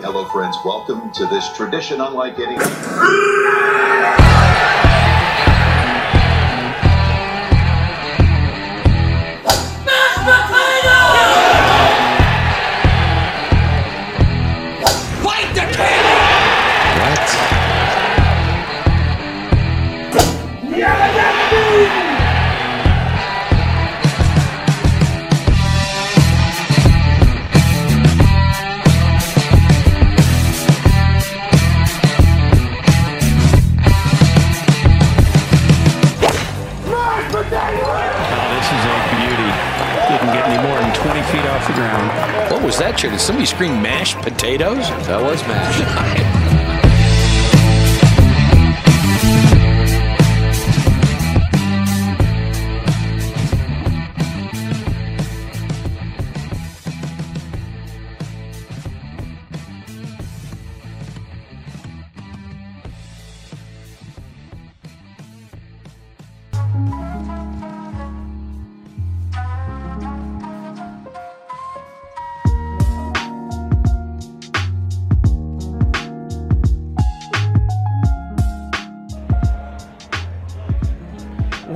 Hello, friends. Welcome to this tradition unlike any. Somebody scream mashed potatoes? That was mashed.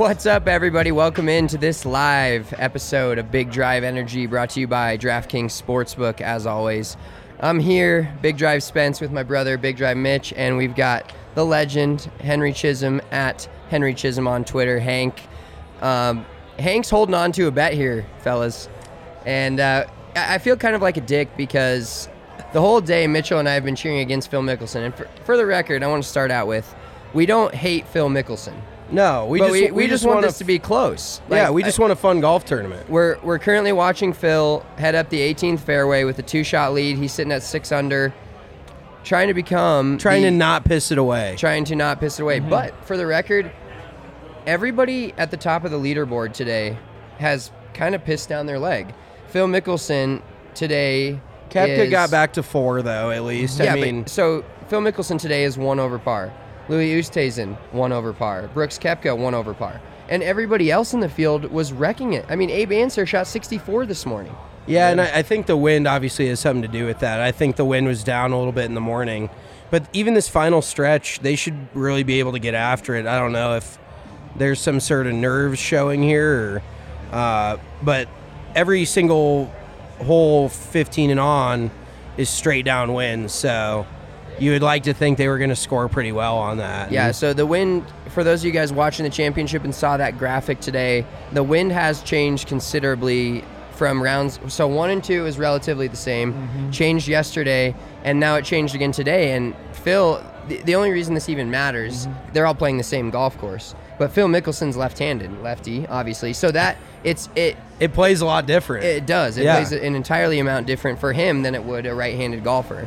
What's up, everybody? Welcome into this live episode of Big Drive Energy brought to you by DraftKings Sportsbook, as always. I'm here, Big Drive Spence, with my brother, Big Drive Mitch, and we've got the legend, Henry Chisholm, at Henry Chisholm on Twitter. Hank. Um, Hank's holding on to a bet here, fellas. And uh, I feel kind of like a dick because the whole day Mitchell and I have been cheering against Phil Mickelson. And for, for the record, I want to start out with we don't hate Phil Mickelson. No, we but just we, we, just, want wanna this to be close. yeah, we just want a fun golf tournament. We're we're currently watching Phil head up the 18th fairway with a two-shot lead. He's sitting at six under, trying to become Trying the- to not piss it away. trying to not piss it away. Mm-hmm. But for the record, everybody at the top of the leaderboard today has kind of pissed down their leg. Phil Mickelson today. Koepka got back to four though, at least. Yeah, I mean, but so Phil Mickelson today is one over par. Louis Oosthuizen one over par. Brooks Koepka one over par. And everybody else in the field was wrecking it. I mean, Abe Ancer shot 64 this morning. yeah, and I, I think the wind obviously has something to do with that. I think the wind was down a little bit in the morning, but even this final stretch, they should really be able to get after it. I don't know if there's some sort of nerves showing here, or, uh, but every single hole 15 and on is straight down wind, so you would like to think they were going to score pretty well on that. Yeah, so the wind, for those of you guys watching the championship and saw that graphic today, the wind has changed considerably from rounds. So one and two is relatively the same, Mm-hmm. changed yesterday, and now it changed again today. And Phil, the, the only reason this even matters, Mm-hmm. they're all playing the same golf course. But Phil Mickelson's left-handed, lefty, obviously. So that it's it it plays a lot different. it does. It Yeah. plays an entirely amount different for him than it would a right-handed golfer.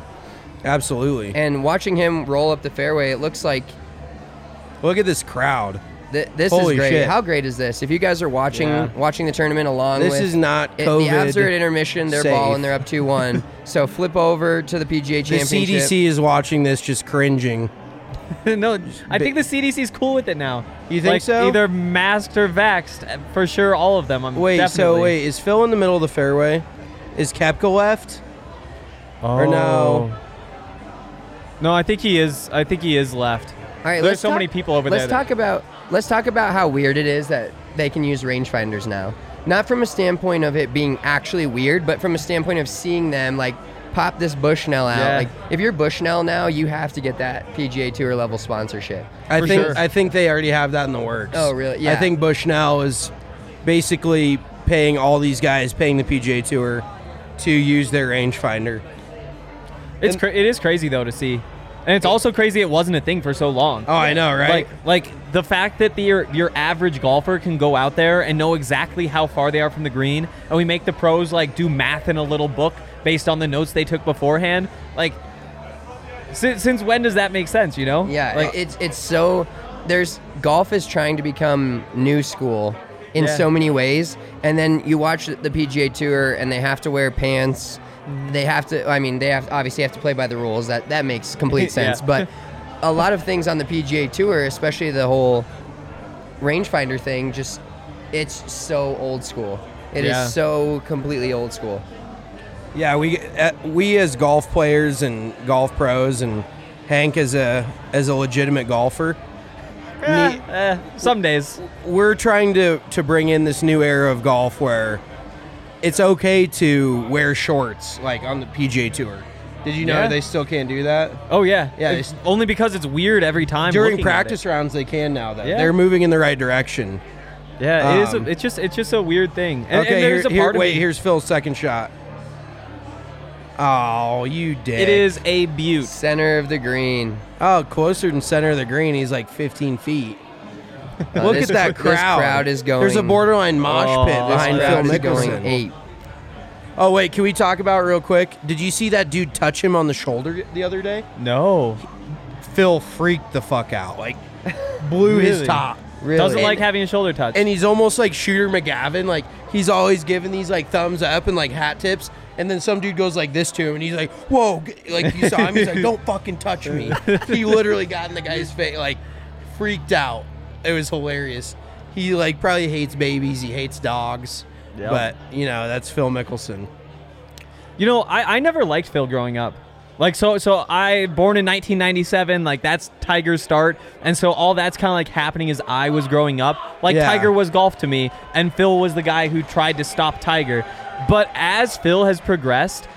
Absolutely. And watching him roll up the fairway, it looks like Look at this crowd. Th- this Holy is great. shit. How great is this? If you guys are watching Yeah. watching the tournament along This with is not it- COVID the Avs are at intermission. They're safe. balling. They're up two one. so flip over to the PGA Championship. The Championship. CDC is watching this, just cringing. no, I think the CDC's cool with it now. You think like, so? Either masked or vaxxed. uh, For sure, all of them. I'm Wait, definitely. so wait, is Phil in the middle of the fairway? Is Koepka left? Or no? No, I think he is. I think he is left. All right, There's so talk- many people over let's there. that- talk about let's talk about how weird it is that they can use rangefinders now. Not from a standpoint of it being actually weird, but from a standpoint of seeing them like pop this Bushnell out. Yeah. Like if you're Bushnell now, you have to get that PGA Tour level sponsorship. I For think sure. I think they already have that in the works. Oh, really? Yeah. I think Bushnell is basically paying all these guys, paying the PGA Tour to use their rangefinder. It's cra- it is crazy though to see, and it's also crazy it wasn't a thing for so long. Oh, I know, right? Like like the fact that the, your your average golfer can go out there and know exactly how far they are from the green, and we make the pros like do math in a little book based on the notes they took beforehand. Like, since, since when does that make sense? You know? Yeah, Like, it's it's so there's golf is trying to become new school in Yeah. so many ways, and then you watch the PGA Tour and they have to wear pants. They have to. I mean, they have obviously have to play by the rules. That that makes complete Yeah. sense. But a lot of things on the PGA Tour, especially the whole rangefinder thing, just it's so old school. It is Yeah. so completely old school. Yeah, we uh, we as golf players and golf pros and Hank as a as a legitimate golfer, eh, me- eh, some days. we're trying to to bring in this new era of golf where it's okay to wear shorts like on the PGA Tour. Did you know Yeah. they still can't do that? Oh yeah, Yeah, It's it's- only because it's weird every time During looking at practice it. rounds, they can now. Though Yeah. they're moving in the right direction. Yeah, it is. Um, A, it's just it's just a weird thing. And, okay, and there's here- a here- part of wait. me- Here's Phil's second shot. Oh, you did. It is a butte. Center of the green. Oh, closer than center of the green. He's like 15 feet. Uh, Look this- at that this crowd. crowd is going. There's a borderline mosh Oh, pit this behind Phil crowd is going Mickelson. eight. Oh wait, can we talk about it real quick? Did you see that dude touch him on the shoulder the other day? No, Phil freaked the fuck out, like blew his top. Really? doesn't And- like having a shoulder touch. And he's almost like Shooter McGavin, like he's always giving these like thumbs up and like hat tips. And then some dude goes like this to him, and he's like, "Whoa!" g- Like you saw him, he's like, "Don't fucking touch me." He literally got in the guy's face, like freaked out. It was hilarious. He like probably hates babies. He hates dogs. Yep. But you know that's Phil Mickelson. You know, I, I never liked Phil growing up. Like so so I born in 1997, like that's Tiger's start. And so all that's kind of like happening as I was growing up. Like Yeah. Tiger was golf to me and Phil was the guy who tried to stop Tiger. But as Phil has progressed,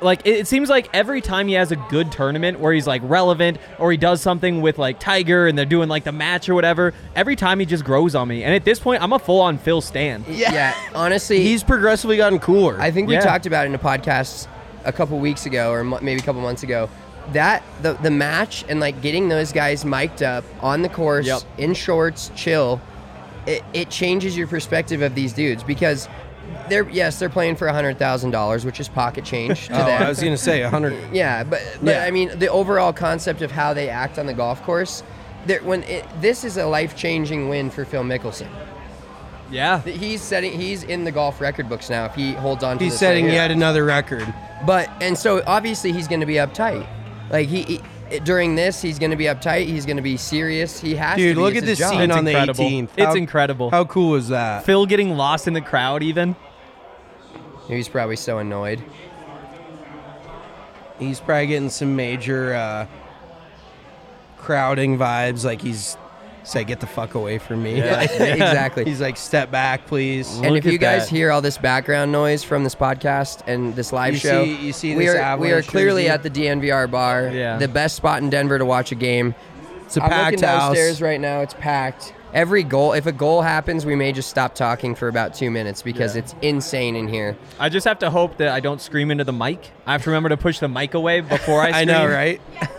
like it, it seems like every time he has a good tournament where he's like relevant or he does something with like Tiger and they're doing like the match or whatever, every time he just grows on me. And at this point, I'm a full on Phil stan. Yeah. yeah. honestly, He's progressively gotten cooler. I think we Yeah. talked about it in a podcast a couple weeks ago, or mo- maybe a couple months ago. That the the match and like getting those guys mic'd up on the course Yep. in shorts, chill. It, it changes your perspective of these dudes because they're yes they're playing for hundred thousand dollars, which is pocket change to oh, them. I was gonna say a hundred. Yeah, but but Yeah. I mean the overall concept of how they act on the golf course. There, when it, this is a life changing win for Phil Mickelson. Yeah. He's setting. He's in the golf record books now. If he holds on to He's this setting yet another record. But and so obviously he's going to be uptight. Like he, he- during this, he's going to be uptight. He's going to be serious. He has Dude, to. be. look at this job. scene It's on the incredible. 18th. It's incredible. How cool is that? Phil getting lost in the crowd even. He's probably so annoyed. He's probably getting some major uh, crowding vibes. Like he's say, "Get the fuck away from me." Yeah. Like, exactly. He's like, "Step back, please." and Look if you guys that. hear all this background noise from this podcast and this live You show, see- you see we this are we are clearly jersey? at the DNVR bar, Yeah. the best spot in Denver to watch a game. It's a I'm packed looking house. downstairs right now. It's packed. Every goal, if a goal happens, we may just stop talking for about two minutes because Yeah. it's insane in here. I just have to hope that I don't scream into the mic. I have to remember to push the mic away before I I know, right?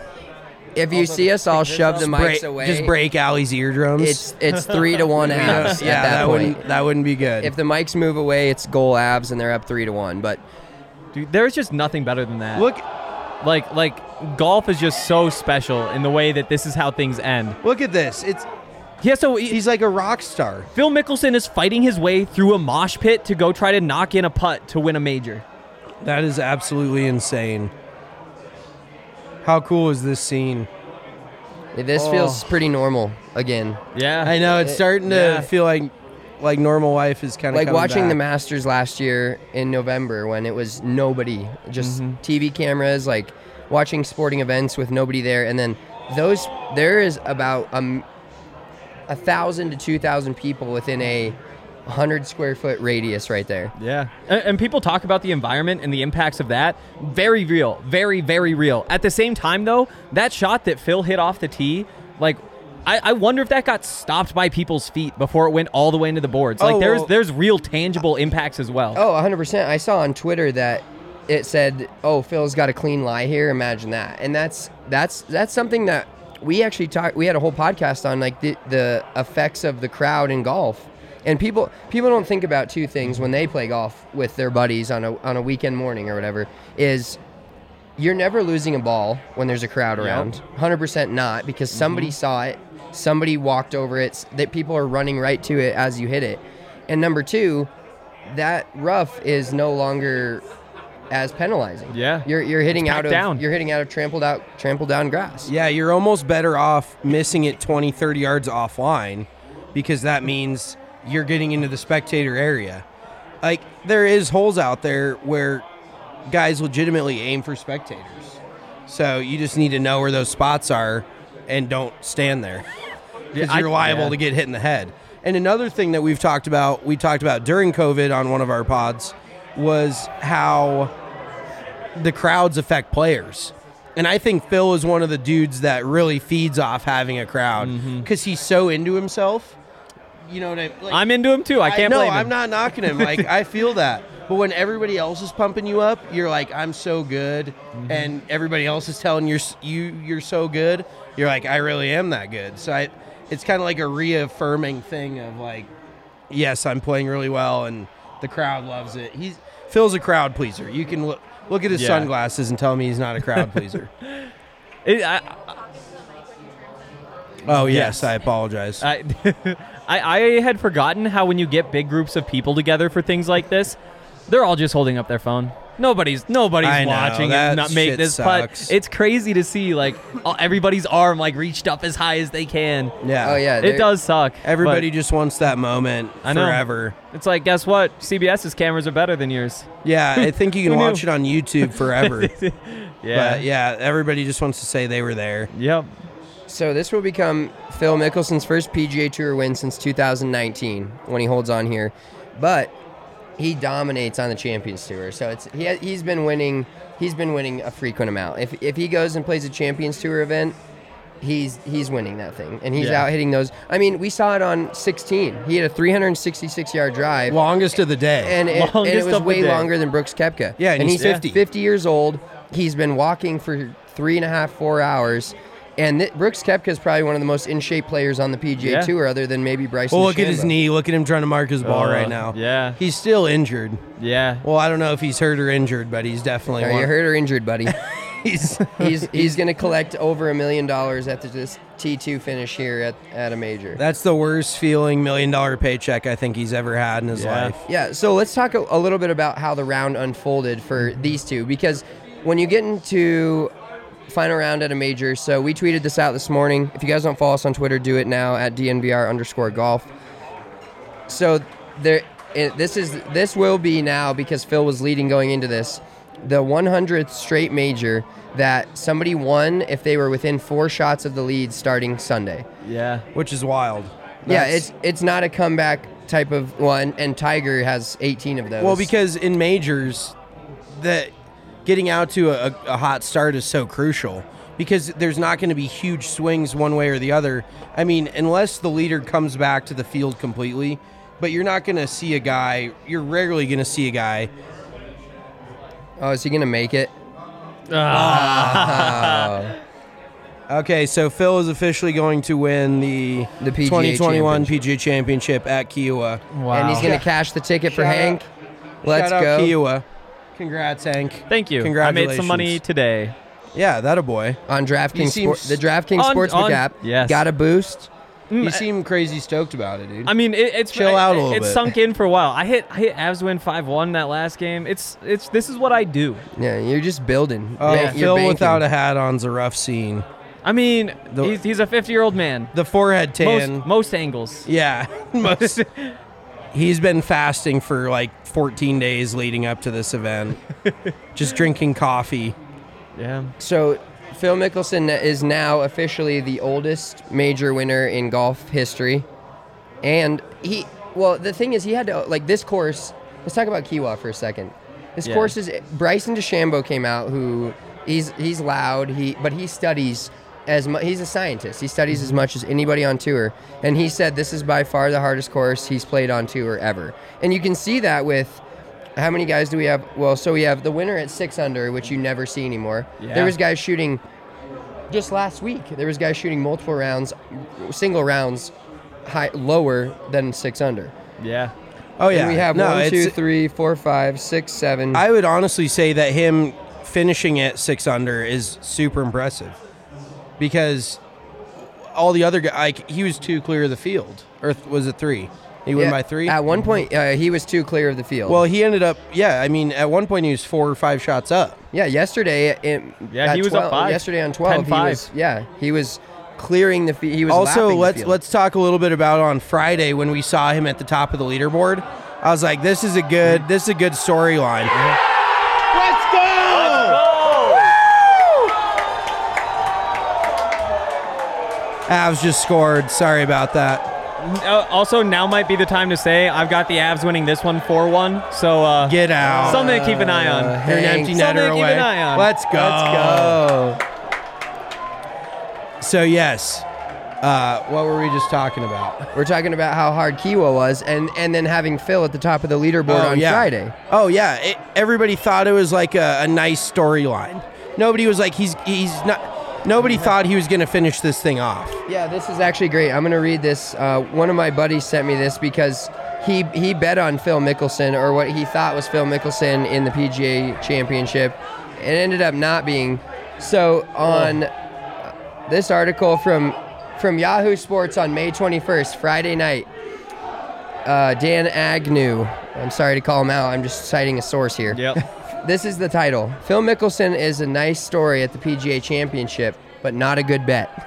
If you see us all shove the mics break, away, just break Allie's eardrums. It's it's three to one yeah, Avs yeah, at that, point. wouldn't that wouldn't be good. If the mics move away, it's goal Avs and they're up three to one. But Dude, there's just nothing better than that. look, like like golf is just so special in the way that this is how things end. look at this. It's Yeah, so he- he's like a rock star. Phil Mickelson is fighting his way through a mosh pit to go try to knock in a putt to win a major. That is absolutely insane. How cool is this scene? this Oh. feels pretty normal again. Yeah. I know it's starting to yeah. feel like like normal life is kind of Like watching the. Masters last year in November when it was nobody, just Mm-hmm. TV cameras, like watching sporting events with nobody there, and then those there is about um, a thousand to two thousand people within a 100 square foot radius right there. Yeah. And, and, people talk about the environment and the impacts of that. Very real. Very, very real. At the same time, though, that shot that Phil hit off the tee, like, I, I wonder if that got stopped by people's feet before it went all the way into the boards. Like, Oh, there's well- there's real tangible impacts as well. Oh, 100%. I saw on Twitter that it said, "Oh, Phil's got a clean lie here." Imagine that. And that's that's that's something that we actually talked we had a whole podcast on like the the effects of the crowd in golf. And people people don't think about two things when they play golf with their buddies on a on a weekend morning or whatever is you're never losing a ball when there's a crowd around. 100% not because mm-hmm. somebody saw it, somebody walked over it, that people are running right to it as you hit it. And number 2, that rough is no longer as penalizing. Yeah. You're you're hitting out of down. you're hitting out of trampled out trampled down grass. Yeah, you're almost better off missing it 20, 30 yards offline because that means you're getting into the spectator area. Like, there is holes out there where guys legitimately aim for spectators. So you just need to know where those spots are and don't stand there because Yeah, you're liable yeah. to get hit in the head. And another thing that we've talked about, we talked about during COVID on one of our pods, was how the crowds affect players. And I think Phil is one of the dudes that really feeds off having a crowd Mm-hmm. because he's so into himself. You know what I like, I'm into him too. I can't know blame him. I'm not knocking him. Like I feel that. But when everybody else is pumping you up, you're like, I'm so good, Mm-hmm. and everybody else is telling you you you're so good. You're like, I really am that good. So I, it's kind of like a reaffirming thing of like, yes, I'm playing really well, and the crowd loves it. He's Phil's a crowd pleaser. You can look look at his Yeah. sunglasses and tell me he's not a crowd pleaser. It- I, oh yes, Yes. I apologize. I, I I had forgotten how when you get big groups of people together for things like this, they're all just holding up their phone. Nobody's nobody's I know, watching that and not make shit this sucks. putt. It's crazy to see like all- everybody's arm like reached up as high as they can. yeah. Oh yeah. It they're- does suck. Everybody but just wants that moment I know. forever. It's like guess what? CBS's cameras are better than yours. Yeah, I think you can Who watch it on YouTube forever. Yeah. But yeah, everybody just wants to say they were there. Yep. So this will become Phil Mickelson's first PGA Tour win since 2019 when he holds on here, but he dominates on the Champions Tour. So it's he he's been winning he's been winning a frequent amount. If if he goes and plays a Champions Tour event, he's he's winning that thing and he's Yeah. out hitting those. I mean, we saw it on 16. He had a 366 yard drive. Longest of the day. and it, and it was way longer than Brooks Koepka. Yeah, and he's 50. 50 years old. He's been walking for three and a half, four hours. And th- Brooks Koepka is probably one of the most in shape players on the PGA Yeah. Tour, other than maybe Bryson. well, look at his knee. Look at him trying to mark his ball Uh, right now. yeah. He's still injured. Yeah. Well, I don't know if he's hurt or injured, but he's definitely Are one. you hurt or injured, buddy? He's he's he's going to collect over a million dollars after this T2 finish here at, at a major. That's the worst feeling million dollar paycheck I think he's ever had in his Yeah. life. Yeah, so let's talk a, a little bit about how the round unfolded for these two because when you get into final round at a major, so we tweeted this out this morning. If you guys don't follow us on Twitter, do it now at DNVR underscore golf. So there, it, this is this will be now because Phil was leading going into this, the 100th straight major that somebody won if they were within four shots of the lead starting Sunday. Yeah. Which is wild. yeah, That's- it's it's not a comeback type of one, and Tiger has 18 of those. Well, because in majors, that getting out to a, a hot start is so crucial because there's not going to be huge swings one way or the other. I mean, unless the leader comes back to the field completely, but you're not going to see a guy. You're rarely going to see a guy. Oh, is he gonna make it? Ah. Okay, so Phil is officially going to win the The PGA 2021 PGA Championship at Kiawah. Wow. And he's gonna cash the ticket for Shout Hank. Let's Shout out go Kiawah. Congrats, Hank. Thank you. I made some money today. Yeah, that a boy. on DraftKings. seems- Sport, the DraftKings On- Sportsbook on- app. yes. Got a boost. Mm, you seem crazy stoked about it, dude. I mean, it, it's Chill out a little It's bit. sunk in for a while. I hit I hit Avs win five one that last game. It's it's this is what I do. Yeah, you're just building. Oh, Ba- you're Phil banking. without a hat on's a rough scene. I mean, The- he's, he's a 50 year old man. The forehead tan. Most, most angles. yeah, most. He's been fasting for like 14 days leading up to this event, just drinking coffee. Yeah. So Phil Mickelson is now officially the oldest major winner in golf history, and he Well, the thing is, he had to like this course. Let's talk about Kiawah for a second. This Yeah. course is Bryson DeChambeau came out, who he's he's loud, he but he studies as mu- he's a scientist. He studies as mm-hmm. much as anybody on tour, and he said this is by far the hardest course he's played on tour ever. And you can see that with how many guys do we have? Well, so we have the winner at six under, which you never see anymore. Yeah. There was guys shooting just last week. There was guys shooting multiple rounds, single rounds, high lower than six under. Yeah. Oh yeah, And we have no, one, two, it's- three, four, five, six, seven. I would honestly say that him finishing at six under is super impressive because all the other guys, like he was too clear of the field, or th- was it three? He won Yeah, by three. At one point, uh, he was too clear of the field. well, he ended up, yeah. I mean, at one point he was four or five shots up. yeah, yesterday, it, Yeah, at he was up five. Yesterday on twelve, he 10-5. was yeah, he was clearing the field. He was also, let's field. let's talk a little bit about on Friday when we saw him at the top of the leaderboard. I was like, this is a good, this is a good storyline. Avs just scored. Sorry about that. Uh, also, now might be the time to say I've got the Avs winning this one 4 1. So, uh, Get out. something to keep an eye on. You're an Hank. empty Something netter to keep away. an eye on. Let's go. Let's go. So yes, uh, what were we just talking about? We're talking about how hard Kiawah was, and and then having Phil at the top of the leaderboard on yeah. Friday. Oh yeah, it, everybody thought it was like a, a nice storyline. Nobody was like he's he's not. Nobody thought he was going to finish this thing off. Yeah, this is actually great. I'm going to read this. Uh, one of my buddies sent me this because he he bet on Phil Mickelson or what he thought was Phil Mickelson in the PGA Championship. It ended up not being. So on uh, this article from from Yahoo Sports on May 21st, Friday night, uh, Dan Agnew. I'm sorry to call him out. I'm just citing a source here. Yep. This is the title. Phil Mickelson is a nice story at the PGA Championship, but not a good bet.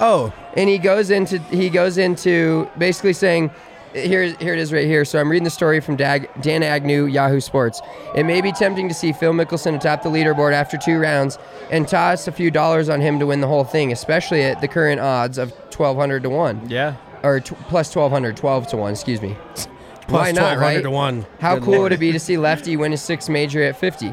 Oh, and he goes into he goes into basically saying here here it is right here. So i'm reading the story from Dag, dan agnew yahoo sports. It may be tempting to see phil mickelson atop the leaderboard after two rounds and toss a few dollars on him to win the whole thing especially at the current odds of 1200 to 1 Yeah. or t- plus 1200 12 to 1 excuse me plus Why not, 1200 right? to one. How Good cool lord. would it be to see Lefty win his sixth major at 50?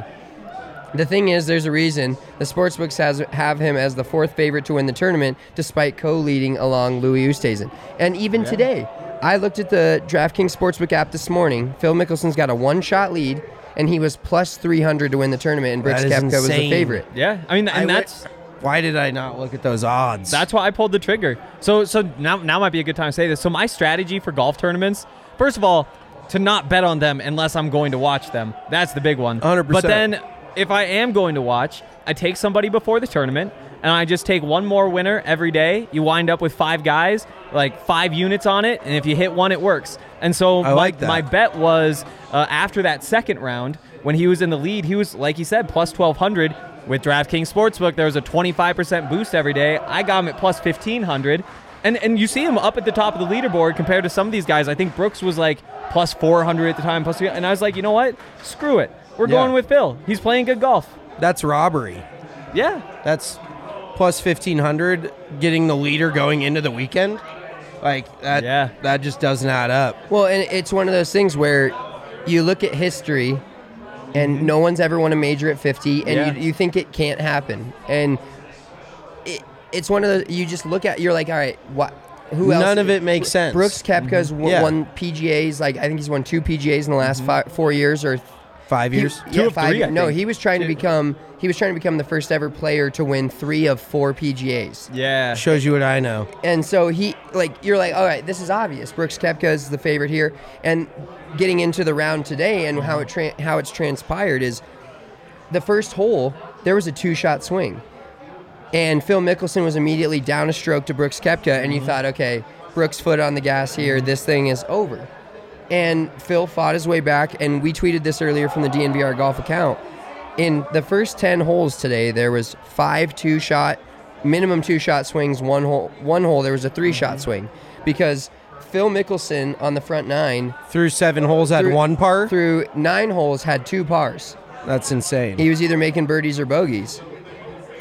The thing is, there's a reason the sportsbooks has have him as the fourth favorite to win the tournament, despite co-leading along Louis Oosthuizen. And even today, I looked at the DraftKings Sportsbook app this morning. Phil Mickelson's got a one-shot lead, and he was plus 300 to win the tournament, and Brooks That is Koepka was the favorite. Yeah. I mean, and I wi- that's. Why did I not look at those odds? That's why I pulled the trigger. So so now now might be a good time to say this. So my strategy for golf tournaments, first of all, to not bet on them unless I'm going to watch them. That's the big one. 100%. But then if I am going to watch, I take somebody before the tournament and I just take one more winner every day. You wind up with five guys, like five units on it, and if you hit one, it works. And so I my, like that. my bet was uh, after that second round, when he was in the lead, he was like he said plus 1200. With DraftKings Sportsbook, there was a 25% boost every day. I got him at plus 1500. And and you see him up at the top of the leaderboard compared to some of these guys. I think Brooks was like plus 400 at the time, plus and I was like, you know what? Screw it. We're Yeah. going with Phil. He's playing good golf. That's robbery. Yeah. That's plus 1500 getting the leader going into the weekend. Like that Yeah. that just doesn't add up. Well, and it's one of those things where you look at history and no one's ever won a major at 50 and Yeah. you, you think it can't happen. And it, it's one of the you just look at you're like, all right, what who else? None of it makes sense. Brooks Koepka's mm-hmm. won, Yeah. won PGAs like I think he's won two PGAs in the last mm-hmm. five, 4 years or 5 he- years. yeah, of five three, I. No, think. he was trying to become he was trying to become the first ever player to win 3 of 4 PGAs. Yeah. Shows you what I know. And so he, like, you're like, all right, this is obvious. Brooks Koepka is the favorite here. And getting into the round today and how it tra- how it's transpired is the first hole there was a two shot swing, and Phil Mickelson was immediately down a stroke to Brooks Koepka, and you mm-hmm. thought, okay, Brooks foot on the gas here, this thing is over. And Phil fought his way back, and we tweeted this earlier from the DNVR golf account. In the first ten holes today, there was five two shot, minimum two shot swings. One hole, one hole there was a three shot mm-hmm. swing, because Phil Mickelson on the front nine Through 7 holes at through- one par. through nine holes had two pars. That's insane. He was either making birdies or bogeys.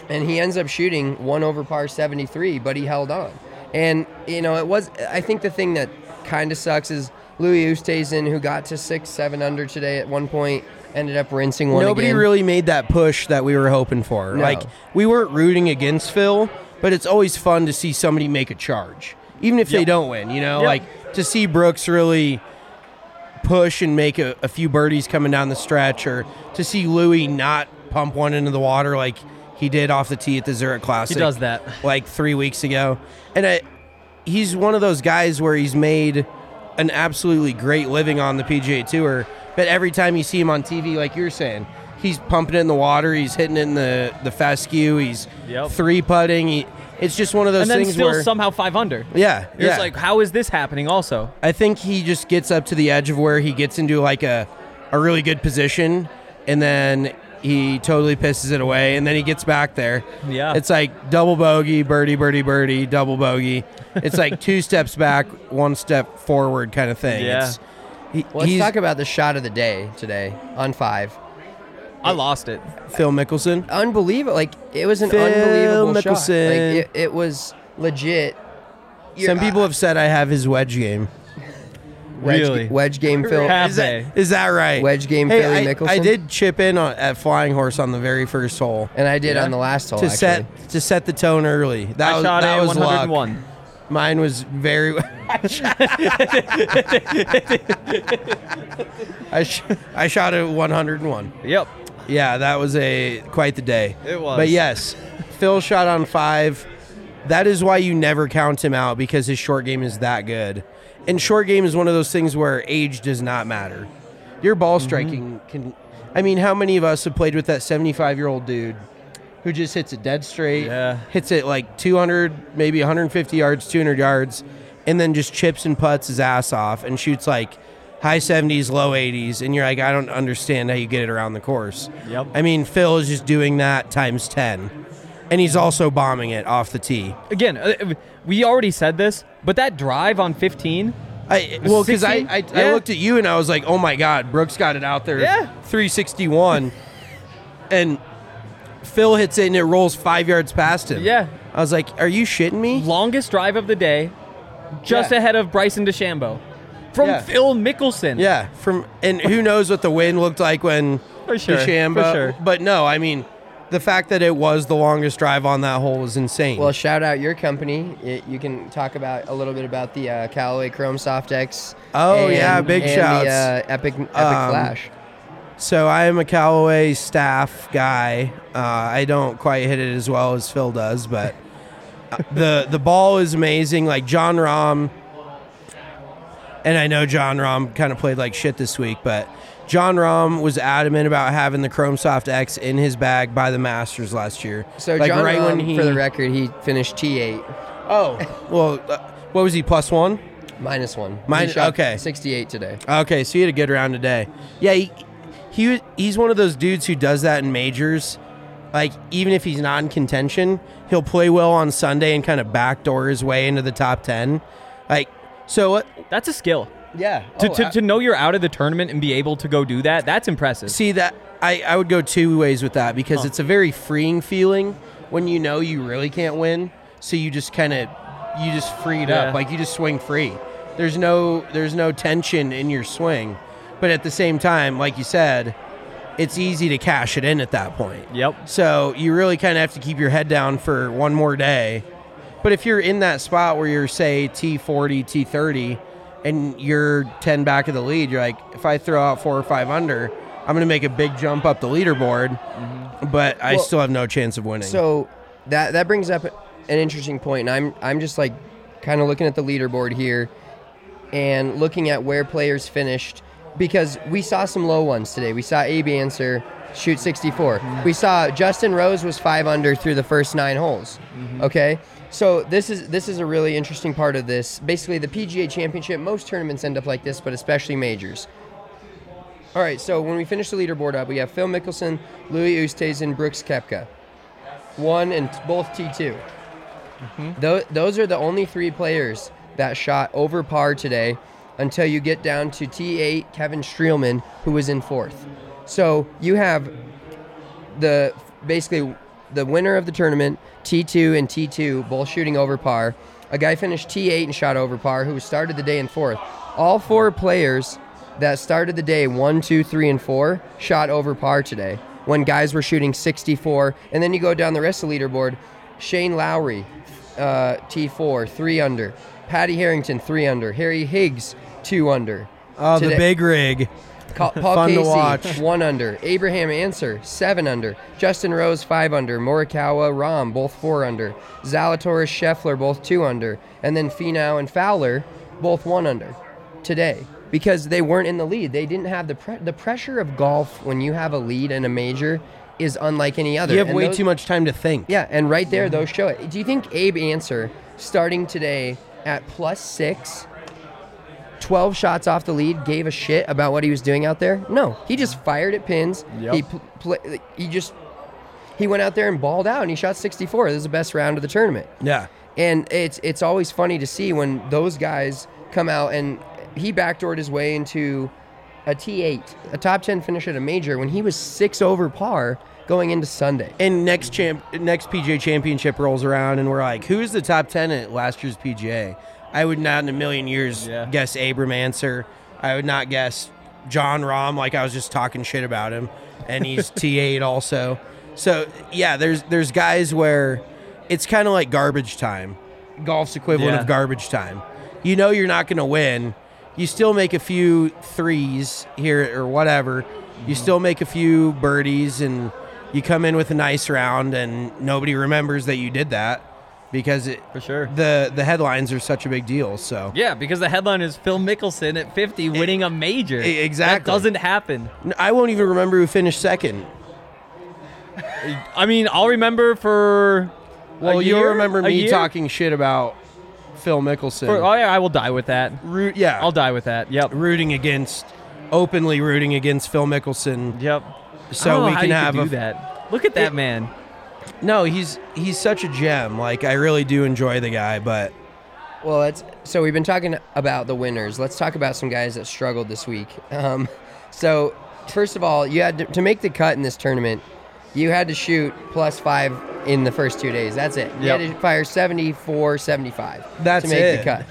And he ends up shooting one over par 73, but he held on. And, you know, it was, I think the thing that kind of sucks is Louis Oosthuizen, who got to six, seven under today at one point, ended up rinsing one. Nobody again. really made that push that we were hoping for. No. Like we weren't rooting against Phil, but it's always fun to see somebody make a charge, even if they don't win. You know, Yep. like to see Brooks really push and make a, a few birdies coming down the stretch, or to see Louis not pump one into the water like he did off the tee at the Zurich Classic. He does that. like three weeks ago, and I, he's one of those guys where he's made an absolutely great living on the PGA Tour. But every time you see him on TV, like you're saying, he's pumping it in the water, he's hitting it in the the fescue, he's Yep. three putting. He, it's just one of those things. and then things still where somehow five under. yeah, You're yeah. like, how is this happening? Also, I think he just gets up to the edge of where he gets into like a a really good position, and then he totally pisses it away, and then he gets back there. Yeah. it's like double bogey, birdie, birdie, birdie, double bogey. It's like two steps back, one step forward kind of thing. Yeah. It's, he, Well, let's talk about the shot of the day today on five. I lost it. Phil Mickelson. Unbelievable! Like it was an Phil unbelievable shot. Like Mickelson. it, it was legit. You're- Some people uh, have said I have his wedge game. Wedge, Really? wedge game Phil. Have Is that, is that right? Wedge game Hey, Philly I, Mickelson? I did chip in on, at Flying Horse on the very first hole and I did Yeah. on the last hole. to actually. set to set the tone early. That I was shot that a was luck. 101. Mine was very. I, sh- I shot a 101. Yep. Yeah, that was a quite the day. It was. But yes, Phil shot on five. That is why you never count him out because his short game is that good. And short game is one of those things where age does not matter. Your ball Mm-hmm. striking can. I mean, how many of us have played with that 75 year old dude who just hits it dead straight, Yeah. hits it like 200, maybe 150 yards, 200 yards, and then just chips and puts his ass off and shoots like high 70s, low 80s, and you're like, I don't understand how you get it around the course. Yep. I mean, Phil is just doing that times 10. And he's also bombing it off the tee. Again, uh, we already said this, but that drive on 15. I well because I 16? I, I looked at you and I was like, oh my god, Brooks got it out there, Yeah. 361, and Phil hits it and it rolls five yards past him. Yeah. I was like, are you shitting me? Longest drive of the day, just Yeah. ahead of Bryson DeChambeau. From Yeah. Phil Mickelson. Yeah, from and who knows what the wind looked like when For sure, DeChambeau- for sure. But no, I mean, the fact that it was the longest drive on that hole is insane. Well, shout out your company. It, you can talk about a little bit about the uh, Callaway Chrome Soft X. Oh, and- yeah, big. The, uh, Epic Epic Um, Flash. So I am a Callaway staff guy. Uh, I don't quite hit it as well as Phil does, but uh, the the ball is amazing. Like Jon Rahm, and I know Jon Rahm kind of played like shit this week, but Jon Rahm was adamant about having the Chrome Soft X in his bag by the Masters last year. So like John right Rahm, when he for the record, he finished T8 oh well, uh, what was he plus one? minus one. Minus he shot okay. 68 today. Okay, so he had a good round today. Yeah, he, he he's one of those dudes who does that in majors. Like even if he's not in contention, he'll play well on Sunday and kind of backdoor his way into the top ten. Like so, what? That's a skill. Yeah. To, Oh, to, I- to know you're out of the tournament and be able to go do that, that's impressive. see that I I would go two ways with that because Huh. it's a very freeing feeling when you know you really can't win. So you just kind of you just freed Yeah. up, like you just swing free. There's no there's no tension in your swing, but at the same time, like you said, it's easy to cash it in at that point. Yep. So you really kind of have to keep your head down for one more day. But if you're in that spot where you're say T40, T30, and you're 10 back of the lead, you're like, if I throw out four or five under, I'm going to make a big jump up the leaderboard, mm-hmm. but I Well, still have no chance of winning. So that that brings up an interesting point. and I'm I'm just like kind of looking at the leaderboard here and looking at where players finished because we saw some low ones today. We saw Abe Ancer shoot 64. Mm-hmm. We saw Justin Rose was five under through the first nine holes. Mm-hmm. Okay. So this is this is a really interesting part of this. Basically, the PGA Championship. Most tournaments end up like this, but especially majors. All right. So when we finish the leaderboard up, we have Phil Mickelson, Louis Oosthuizen, Brooks Koepka, one and both T 2 mm-hmm. Tho- those are the only three players that shot over par today until you get down to T8 Kevin Streelman, who was in fourth. So you have the basically the winner of the tournament, T2 and T2, both shooting over par. A guy finished T8 and shot over par, who started the day in fourth. All four players that started the day one, two, three, and four shot over par today when guys were shooting 64. And then you go down the rest of the leaderboard. Shane Lowry, uh, T4, three under. Paddy Harrington, three under. Harry Higgs, two under. Oh, the big rig. Paul Fun to Casey, watch. one under. Abraham Ancer, seven under. Justin Rose, five under. Morikawa, Rahm, both four under. Zalatoris, Scheffler, both two under. And then Finau and Fowler, both one under today because they weren't in the lead. They didn't have the pre- the pressure of golf when you have a lead in a major is unlike any other. You have And way those- too much time to think. yeah, and right there, those show it. Do you think Abe Answer, starting today at plus six, 12 shots off the lead, gave a shit about what he was doing out there? No, he just fired at pins. Yep. He pl- pl- he just he went out there and balled out, and he shot 64. This is the best round of the tournament. Yeah. And it's it's always funny to see when those guys come out and he backdoored his way into a T8, a top 10 finish at a major when he was six over par going into Sunday. And next champ, next PGA Championship rolls around, and we're like, who's the top ten at last year's PGA? I would not in a million years Yeah. guess Abram Ancer. I would not guess Jon Rahm. Like I was just talking shit about him, and he's T8 also. So yeah, there's there's guys where it's kind of like garbage time, golf's equivalent Yeah. of garbage time. You know you're not going to win. You still make a few threes here or whatever. You mm-hmm. still make a few birdies and you come in with a nice round and nobody remembers that you did that because it For sure. the the headlines are such a big deal. So Yeah, because the headline is Phil Mickelson at 50 winning a major. E- exactly. That doesn't happen. I won't even remember who finished second. I mean, I'll remember for. Well, you'll remember me talking shit about Phil Mickelson. For, oh, yeah, I will die with that. Root, yeah, I'll die with that. Yep. rooting against, openly rooting against Phil Mickelson. Yep. So I don't know we can have do a that. Look at that It- man. No, he's he's such a gem. Like I really do enjoy the guy, but Well, it's so we've been talking about the winners. Let's talk about some guys that struggled this week. Um, so first of all, you had to, to make the cut in this tournament. You had to shoot plus five in the first two days. That's it. You Yep. had to fire 74, 75 That's to make it. the cut.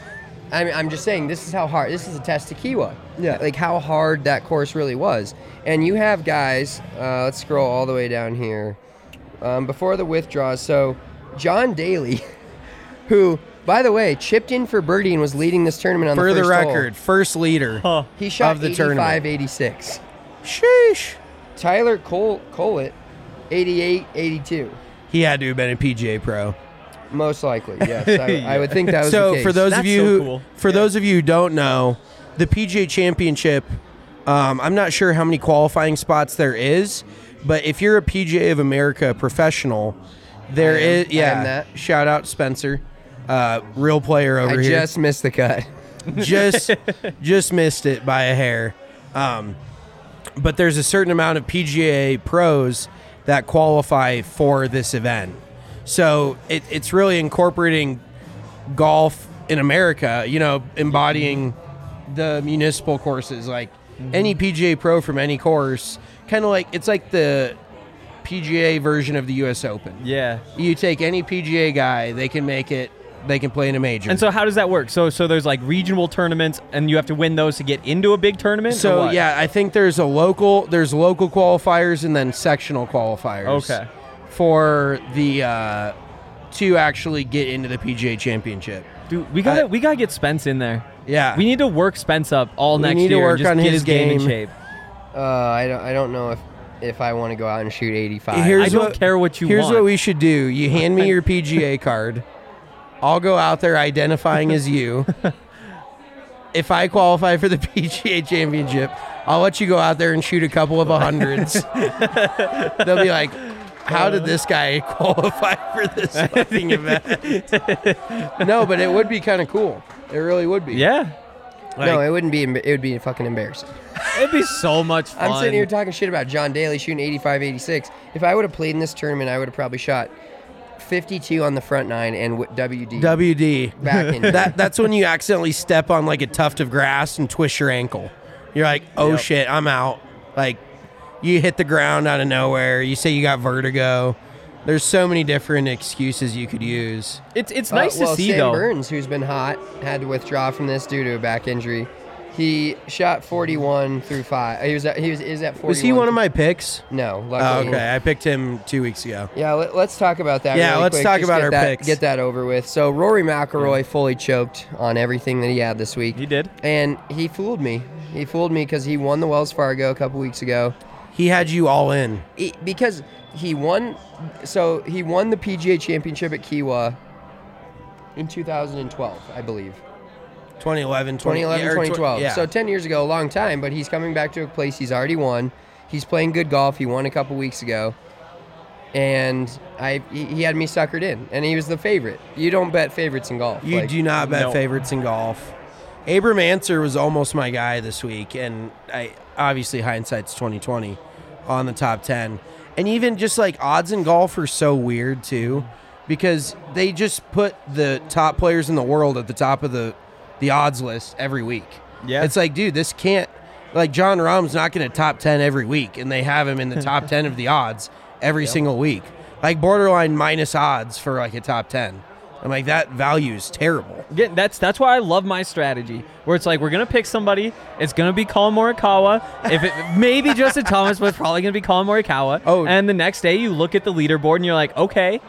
I mean, I'm just saying this is how hard. This is a test to Kiawah. Yeah. Like how hard that course really was. And you have guys. Uh, let's scroll all the way down here. Um, before the withdrawals, so John Daly, who, by the way, chipped in for birdie and was leading this tournament on for the the first hole. record, first leader. Huh. He shot of the 85, tournament. 86. Sheesh. Tyler Cole Collet, 88, 82. He had to have been a PGA pro. Most likely, yes. I, I would think that was so the case. for those of That's you so who, cool. for those of you who don't know, the PGA Championship, um, I'm not sure how many qualifying spots there is, but if you're a PGA of America professional, there I am. is I yeah. am that. Shout out Spencer, uh, real player over I here. just missed the cut. just just missed it by a hair. Um, but there's a certain amount of PGA pros that qualify for this event. So it, it's really incorporating golf in America, you know, embodying the municipal courses. Like any PGA pro from any course, kind of like it's like the PGA version of the US Open. Yeah. You take any PGA guy, they can make it, they can play in a major. And so how does that work? So so there's like regional tournaments and you have to win those to get into a big tournament? So yeah, I think there's a local there's local qualifiers and then sectional qualifiers. Okay. For the uh, to actually get into the PGA Championship. Dude, we gotta Uh, we gotta get Spence in there. Yeah. We need to work Spence up all We next need to year. work just on get his game in game. shape. Uh, I don't. I don't know if if I want to go out and shoot 85. Here's I don't what, care what you want. Here's want. what we should do. You hand me your PGA card. I'll go out there identifying as you. If I qualify for the PGA Championship, I'll let you go out there and shoot a couple of hundreds. They'll be like, "How did this guy qualify for this fucking event?" no, but it would be kind of cool. It really would be. Yeah. No, it wouldn't be. It would be fucking embarrassing. It'd be so much fun. I'm sitting here talking shit about John Daly shooting 85, 86. If I would have played in this tournament, I would have probably shot 52 on the front nine and w- WD. WD. Back in. that that's when you accidentally step on like a tuft of grass and twist your ankle. You're like, oh Yep. shit, I'm out. Like you hit the ground out of nowhere. You say you got vertigo. There's so many different excuses you could use. It's it's Uh, nice well, to see Sam though. Burns, who's been hot, had to withdraw from this due to a back injury. He shot 41 through five. He was at, he was is at 41. Was he one of my picks? No. Oh, Luckily. okay, I picked him two weeks ago. Yeah, let, us talk about that. Yeah, really let's quick. talk Just about our that, picks. Get that over with. So Rory McIlroy fully choked on everything that he had this week. He did, and he fooled me. He fooled me because he won the Wells Fargo a couple weeks ago. He had you all in He- because he won. So he won the PGA Championship at Kiawah in 2012, I believe. 2011, 20, 2011, yeah, or tw- 2012. yeah. So 10 years ago, a long time, but he's coming back to a place he's already won. He's playing good golf. He won a couple weeks ago. And I he, he had me suckered in, and he was the favorite. You don't bet favorites in golf. You Like, do not bet no. favorites in golf. Abram Ancer was almost my guy this week, and I obviously hindsight's twenty twenty on the top ten. And even just like odds in golf are so weird too, because they just put the top players in the world at the top of the the odds list every week. Yeah. it's like, dude, this can't. Like Jon Rahm's not going to top ten every week, and they have him in the top ten of the odds every single week. Like borderline minus odds for like a top ten. I'm like that value is terrible. Yeah, that's that's why I love my strategy, where it's like we're gonna pick somebody. It's gonna be Collin Morikawa. If it maybe Justin Thomas, but it's probably gonna be Collin Morikawa. Oh. and the next day you look at the leaderboard and you're like, okay,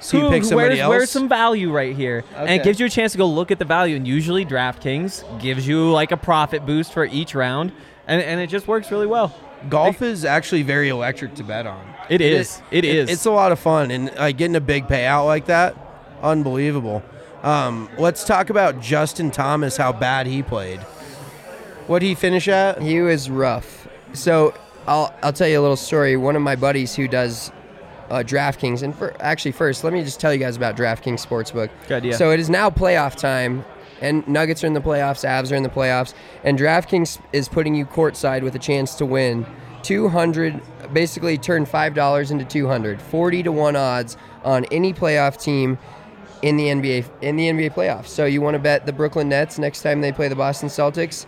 So you who- pick somebody where's, else. Where's some value right here? And Okay. it gives you a chance to go look at the value. And usually DraftKings gives you like a profit boost for each round, and, and it just works really well. Golf is actually very electric to bet on. It is. It is. It's a lot of fun, and like getting a big payout like that, unbelievable. Um, let's talk about Justin Thomas, how bad he played. What would he finish at? He was rough. So I'll I'll tell you a little story. One of my buddies who does uh, DraftKings, and for, actually first, let me just tell you guys about DraftKings Sportsbook. Good idea. So it is now playoff time, and Nuggets are in the playoffs, Avs are in the playoffs, and DraftKings is putting you courtside with a chance to win 200, basically turn five dollars into 200, 40 to one odds on any playoff team in the NBA in the NBA playoffs. So you want to bet the Brooklyn Nets next time they play the Boston Celtics,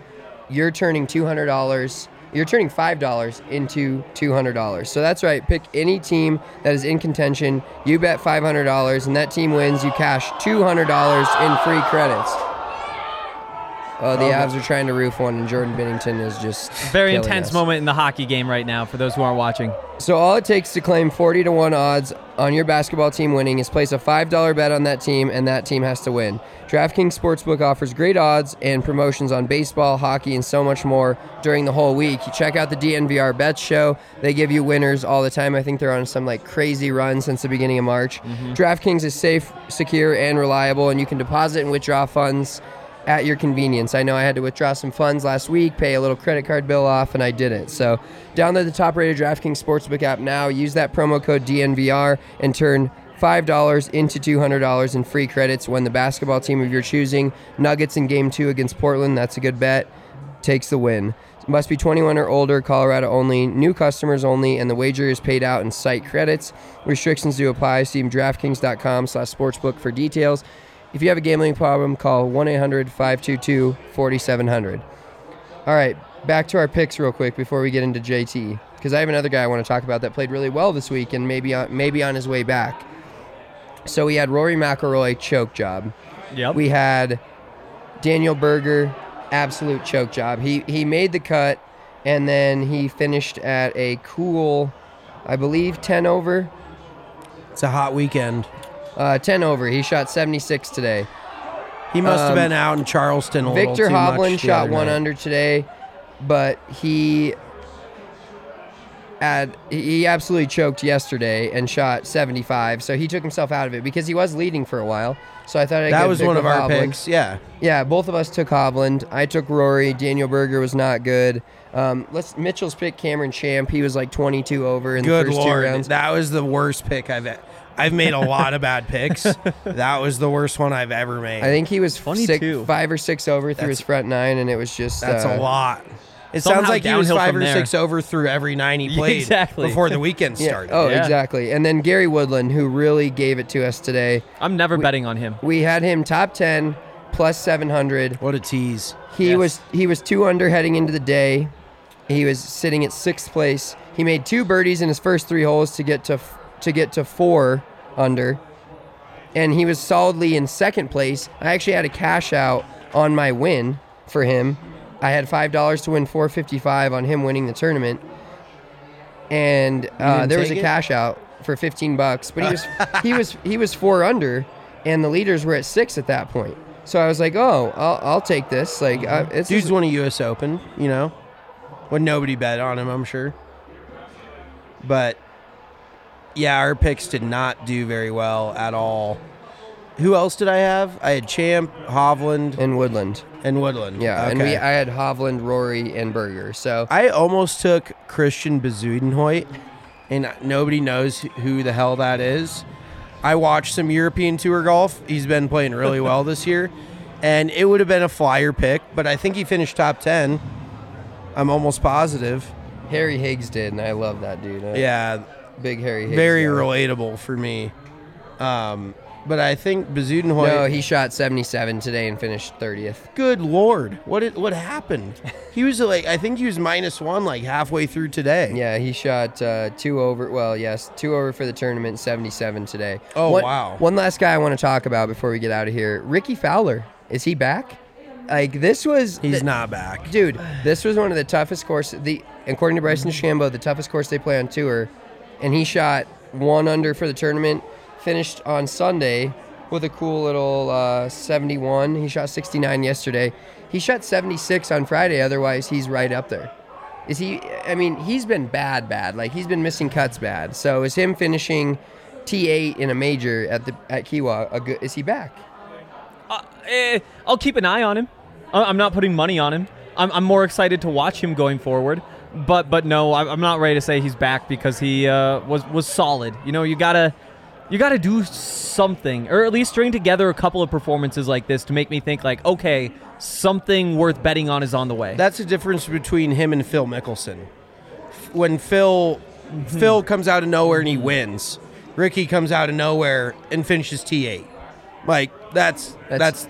you're turning two hundred dollars. You're turning five dollars into two hundred dollars. So that's right. Pick any team that is in contention. You bet five hundred dollars, and that team wins. You cash two hundred dollars in free credits. Oh, the um, Avs are trying to roof one, and Jordan Binnington is just Very intense us. moment in the hockey game right now for those who aren't watching. So all it takes to claim 40 to 1 odds on your basketball team winning is place a $5 bet on that team and that team has to win. DraftKings Sportsbook offers great odds and promotions on baseball, hockey, and so much more during the whole week. You check out the DNVR Bets show. They give you winners all the time. I think they're on some like crazy run since the beginning of March. Mm-hmm. DraftKings is safe, secure, and reliable and you can deposit and withdraw funds at your convenience. I know I had to withdraw some funds last week, pay a little credit card bill off, and I didn't. So download the top rated DraftKings Sportsbook app now. Use that promo code DNVR and turn $5 into $200 in free credits when the basketball team of your choosing, Nuggets in game two against Portland, that's a good bet, takes the win. Must be 21 or older, Colorado only, new customers only, and the wager is paid out in site credits. Restrictions do apply. See DraftKings.com slash sportsbook for details. If you have a gambling problem, call 1 800 522 4700. All right, back to our picks real quick before we get into JT, because I have another guy I want to talk about that played really well this week and maybe on, maybe on his way back. So we had Rory McIlroy choke job. Yep. We had Daniel Berger absolute choke job. He he made the cut, and then he finished at a cool, I believe, 10 over. It's a hot weekend. Uh, 10 over. He shot 76 today. He must have Um, been out in Charleston a little Viktor much Hovland the shot other one night. under today, but he had he absolutely choked yesterday and shot 75. So he took himself out of it because he was leading for a while. So I thought I'd That get was one of our Hovland. picks. Yeah. Yeah, both of us took Hovland. I took Rory. Daniel Berger was not good. Um, let's Mitchell's pick Cameron Champ. He was like 22 over in Good the first lord, two rounds. that was the worst pick I've. e- I've made a lot of bad picks. that was the worst one I've ever made. I think he was six, 22. five or six over through his front nine, and it was just That's uh, a lot. It sounds like he was five or there. six over through every nine he played Exactly. before the weekend Yeah. started. Oh, Yeah. exactly. And then Gary Woodland, who really gave it to us today. I'm never betting on him. We had him top 10 plus 700. What a tease. He Yes. was he was two under heading into the day. He was sitting at sixth place. He made two birdies in his first three holes to get to f- to get to four under, and he was solidly in second place. I actually had a cash out on my win for him, I had five dollars to win four fifty five on him winning the tournament, and uh, there was a it? cash out for fifteen bucks. But he was he was he was four under, and the leaders were at six at that point. So I was like, oh, I'll, I'll take this. Like, uh, it's Dude's won a U.S. Open, you know, when nobody bet on him, I'm sure. But yeah, our picks did not do very well at all. Who else did I have? I had Champ, Hovland, and Woodland. and Woodland. Yeah, and we Okay. I had Hovland, Rory, and Berger. So I almost took Christian Bezuidenhout, and nobody knows who the hell that is. I watched some European Tour golf. He's been playing really well this year, and it would have been a flyer pick, but I think he finished top 10. I'm almost positive. Harry Higgs did, and I love that dude. Yeah, big Harry Higgs. very guy. relatable for me. Um, but I think Bezuidenhout. No, he shot 77 today and finished 30th. Good lord, what did, what happened? He was like, I think he was minus one like halfway through today. Yeah, he shot uh, two over. Well, yes, two over for the tournament, 77 today. Oh, One- wow. One last guy I want to talk about before we get out of here. Rickie Fowler. Is he back? Like this was He's the- not back. Dude, this was one of the toughest courses. The according to Bryson DeChambeau, the toughest course they play on tour, and he shot one under for the tournament. Finished on Sunday with a cool little uh, 71. He shot 69 yesterday. He shot 76 on Friday. Otherwise, he's right up there. Is he? I mean, he's been bad, bad. Like he's been missing cuts, bad. So is him finishing T8 in a major at the at Kiawah? A good, is he back? Eh, I'll keep an eye on him. I'm not putting money on him. I'm, I'm more excited to watch him going forward. But but no, I'm I'm not ready to say he's back because he uh, was was solid. You know, you gotta you gotta do something, or at least string together a couple of performances like this to make me think like, okay, something worth betting on is on the way. That's the difference between him and Phil Mickelson. When Phil Phil comes out of nowhere and he wins, Rickie comes out of nowhere and finishes T8. Like that's that's That's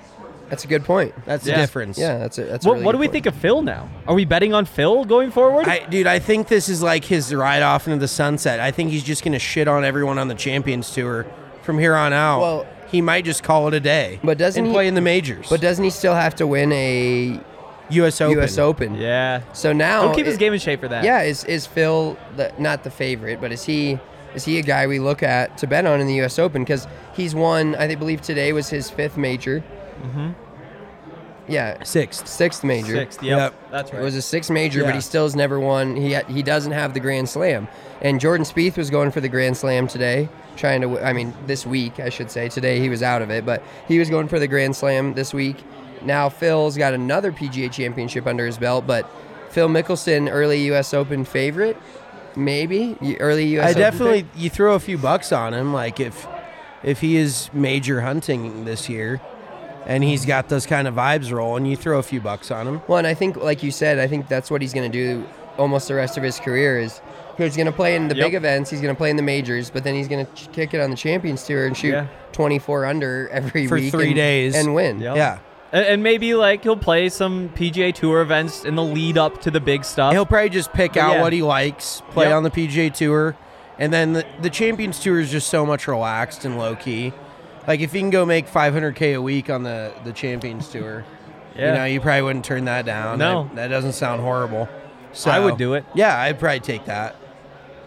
a good point. that's Yeah. the difference. Yeah, that's it. that's. what really what do we point. think of Phil now? Are we betting on Phil going forward? I, dude, I think this is like his ride off into the sunset. I think he's just gonna shit on everyone on the Champions Tour from here on out. Well- he might just call it a day. But doesn't and he- play in the majors? But doesn't he still have to win a U.S. Open. U.S. Open? yeah. So now He'll keep his game in shape for that. Yeah, is is Phil the, not the favorite, but is he is he a guy we look at to bet on in the U.S. Open because he's won? I believe today was his fifth major. Mm-hmm. Yeah, Sixth. sixth major. Sixth. Yep. Yep. That's right. It was a sixth major, Yeah. but he still has never won. He ha- he doesn't have the Grand Slam. And Jordan Spieth was going for the Grand Slam today, trying to. w- I mean, this week I should say. Today he was out of it, but he was going for the Grand Slam this week. Now Phil's got another PGA Championship under his belt, but Phil Mickelson, early U.S. Open favorite, maybe early U.S. I Open definitely pick? you throw a few bucks on him, like if if he is major hunting this year, and he's got those kind of vibes rolling, you throw a few bucks on him. Well, and I think, like you said, I think that's what he's going to do almost the rest of his career. Is he's going to play in the Yep. big events, he's going to play in the majors, but then he's going to kick it on the Champions Tour and shoot Yeah. 24 under every For week three and- days. and win. Yep. Yeah, And, and maybe like he'll play some PGA Tour events in the lead up to the big stuff. he'll probably just pick out Yeah. what he likes, play Yep. on the PGA Tour, and then the, the Champions Tour is just so much relaxed and low key. Like if he can go make 500k a week on the the Champions Tour, Yeah. you know, you probably wouldn't turn that down. No. that, that doesn't sound horrible. So I would do it. Yeah, I'd probably take that.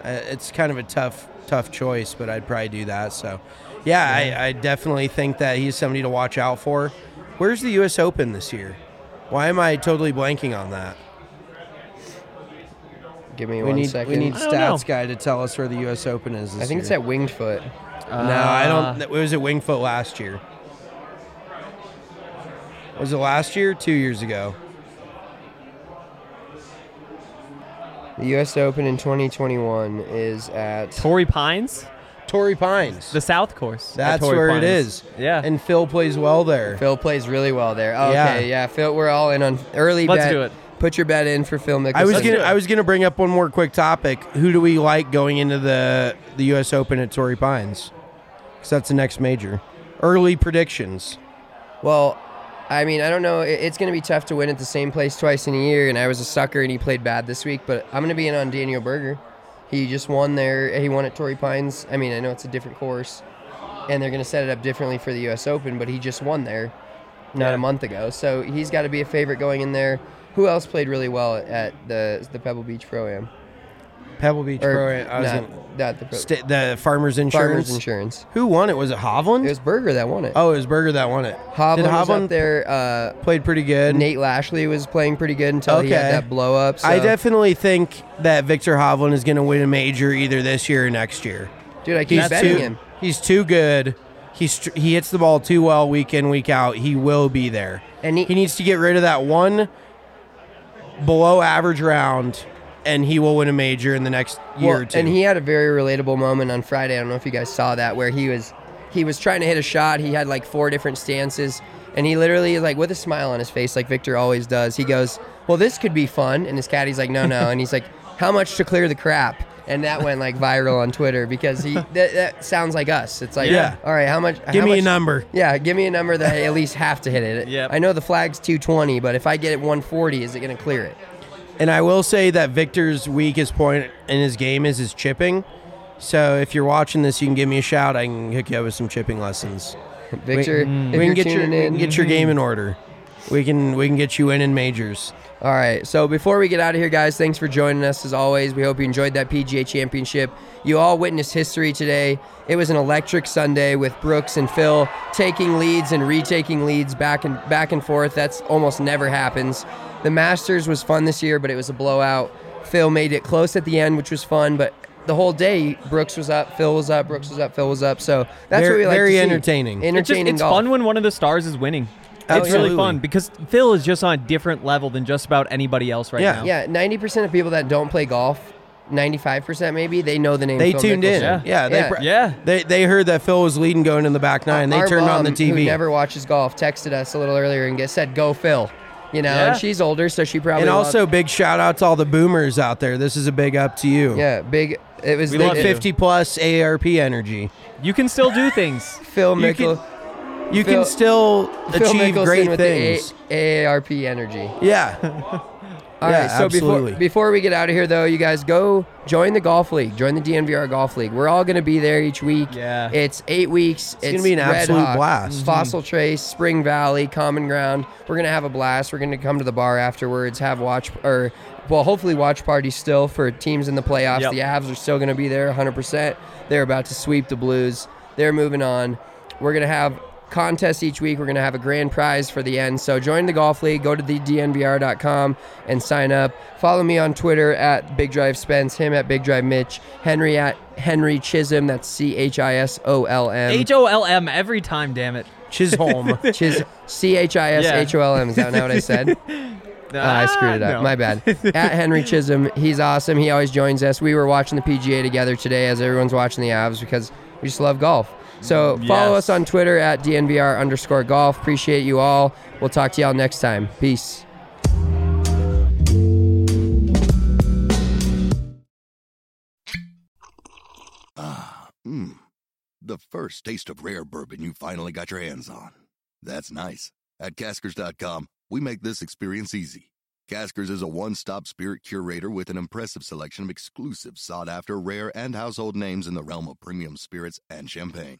Uh, it's kind of a tough tough choice, but I'd probably do that. So, yeah, I, I definitely think that he's somebody to watch out for. Where's the U.S. Open this year? Why am I totally blanking on that? Give me We one need second. we need I know. stats guy to tell us where the U.S. Open is. This I think it's at Winged Foot. No, I Uh, don't. It was at Wingfoot last year. Was it last year? or Two years ago. The U.S. Open in 2021 is at. Torrey Pines, Torrey Pines. the South Course. That's where Pines. it is. Yeah. And Phil plays well there. Phil plays really well there. Oh, Yeah. Okay, yeah. Phil, we're all in on early Let's bet. do it. Put your bet in for Phil Mickelson. I was gonna. I was gonna bring up one more quick topic. Who do we like going into the the U.S. Open at Torrey Pines? That's the next major. Early predictions. Well, I mean, I don't know. It's going to be tough to win at the same place twice in a year, and I was a sucker, and he played bad this week. But I'm going to be in on Daniel Berger. He just won there. He won at Torrey Pines. I mean, I know it's a different course, and they're going to set it up differently for the U.S. Open, but he just won there. not Yeah. a month ago. So he's got to be a favorite going in there. Who else played really well at the the Pebble Beach Pro Am? Pebble Beach Or Pro. I was not- not the Pro- sta- the Farmers Insurance. Farmers Insurance. Who won it? Was it Hovland? It was Berger that won it. oh, it was Berger that won it. Hovland, Did was up there. Uh, played pretty good? Nate Lashley was playing pretty good until he had Okay. that blow up. So. I definitely think that Viktor Hovland is going to win a major either this year or next year. dude, I keep He's betting too, him. he's too good. He's he hits the ball too well week in week out. He will be there. And he- he needs to get rid of that one below average round, and he will win a major in the next year Well, or two. And he had a very relatable moment on Friday. I don't know if you guys saw that, where he was he was trying to hit a shot. He had like four different stances, and he literally like with a smile on his face, like Viktor always does. He goes, "Well, this could be fun," and his caddy's like, "No, no," and he's like, "How much to clear the crap?" And that went like viral on Twitter because he that, that sounds like us. It's like, Yeah. all right, how much? Give how me a number. Yeah, give me a number that I at least have to hit it. Yep. I know the flag's 220, but if I get it 140, is it going to clear it? And I will say that Viktor's weakest point in his game is his chipping. So if you're watching this, you can give me a shout. I can hook you up with some chipping lessons. Victor, we, we can get your tuning we can get your game in order. We can we can get you in in majors. All right. So before we get out of here, guys, thanks for joining us as always. We hope you enjoyed that PGA Championship. You all witnessed history today. It was an electric Sunday with Brooks and Phil taking leads and retaking leads back and back and forth. That's almost never happens. The Masters was fun this year, but it was a blowout. Phil made it close at the end, which was fun, but the whole day Brooks was up, Phil was up, Brooks was up, Phil was up. So that's Very- what we like very to see. entertaining. It's, just, Entertaining it's fun when one of the stars is winning. It's really fun because Phil is just on a different level than just about anybody else right Yeah. now. Yeah, ninety percent of people that don't play golf, ninety-five percent maybe, they know the name. They Phil tuned in. Mickelson. Yeah, they Yeah. pr- Yeah. They they heard that Phil was leading going in the back nine. They Our turned on the mom, Who TV. never watches golf texted us a little earlier and get, said, "Go Phil," you know. Yeah. And she's older, so she probably and loved- also big shout out to all the boomers out there. This is a big up to you. yeah, big. It was We the, love it- 50 plus AARP energy. You can still do things. Phil You Mickel. You Phil- can still Phil achieve Mickelson great with things. the A- AARP energy. yeah. All Yeah, right, so absolutely. before before we get out of here, though, you guys go join the golf league. Join the DNVR Golf League. We're all going to be there each week. Yeah. it's eight weeks. It's, gonna be an Red absolute Hawk, blast. Fossil Trace, Spring Valley, Common Ground. We're gonna have a blast. We're gonna come to the bar afterwards, have watch or well, hopefully watch parties still for teams in the playoffs. Yep. The Avs are still gonna be there, 100%. They're about to sweep the Blues. They're moving on. We're gonna have contests each week. We're going to have a grand prize for the end. So join the golf league. Go to the dnvr.com and sign up. Follow me on Twitter at Big Drive Spence, him at Big Drive Mitch, Henry at Henry Chisholm. That's C H I S O L M. H O L M every time, damn it. Chisholm. Chis C H I S H O L M. Is that not what I said? Ah, I screwed it up. no. My bad. At Henry Chisholm, he's awesome. He always joins us. We were watching the PGA together today, as everyone's watching the Avs because we just love golf. So follow Yes. us on Twitter at DNVR underscore golf. Appreciate you all. We'll talk to y'all next time. Peace. Ah, Mmm. The first taste of rare bourbon you finally got your hands on. That's nice. At Caskers.com, we make this experience easy. Caskers is a one stop spirit curator with an impressive selection of exclusive, sought after, rare, and household names in the realm of premium spirits and champagne.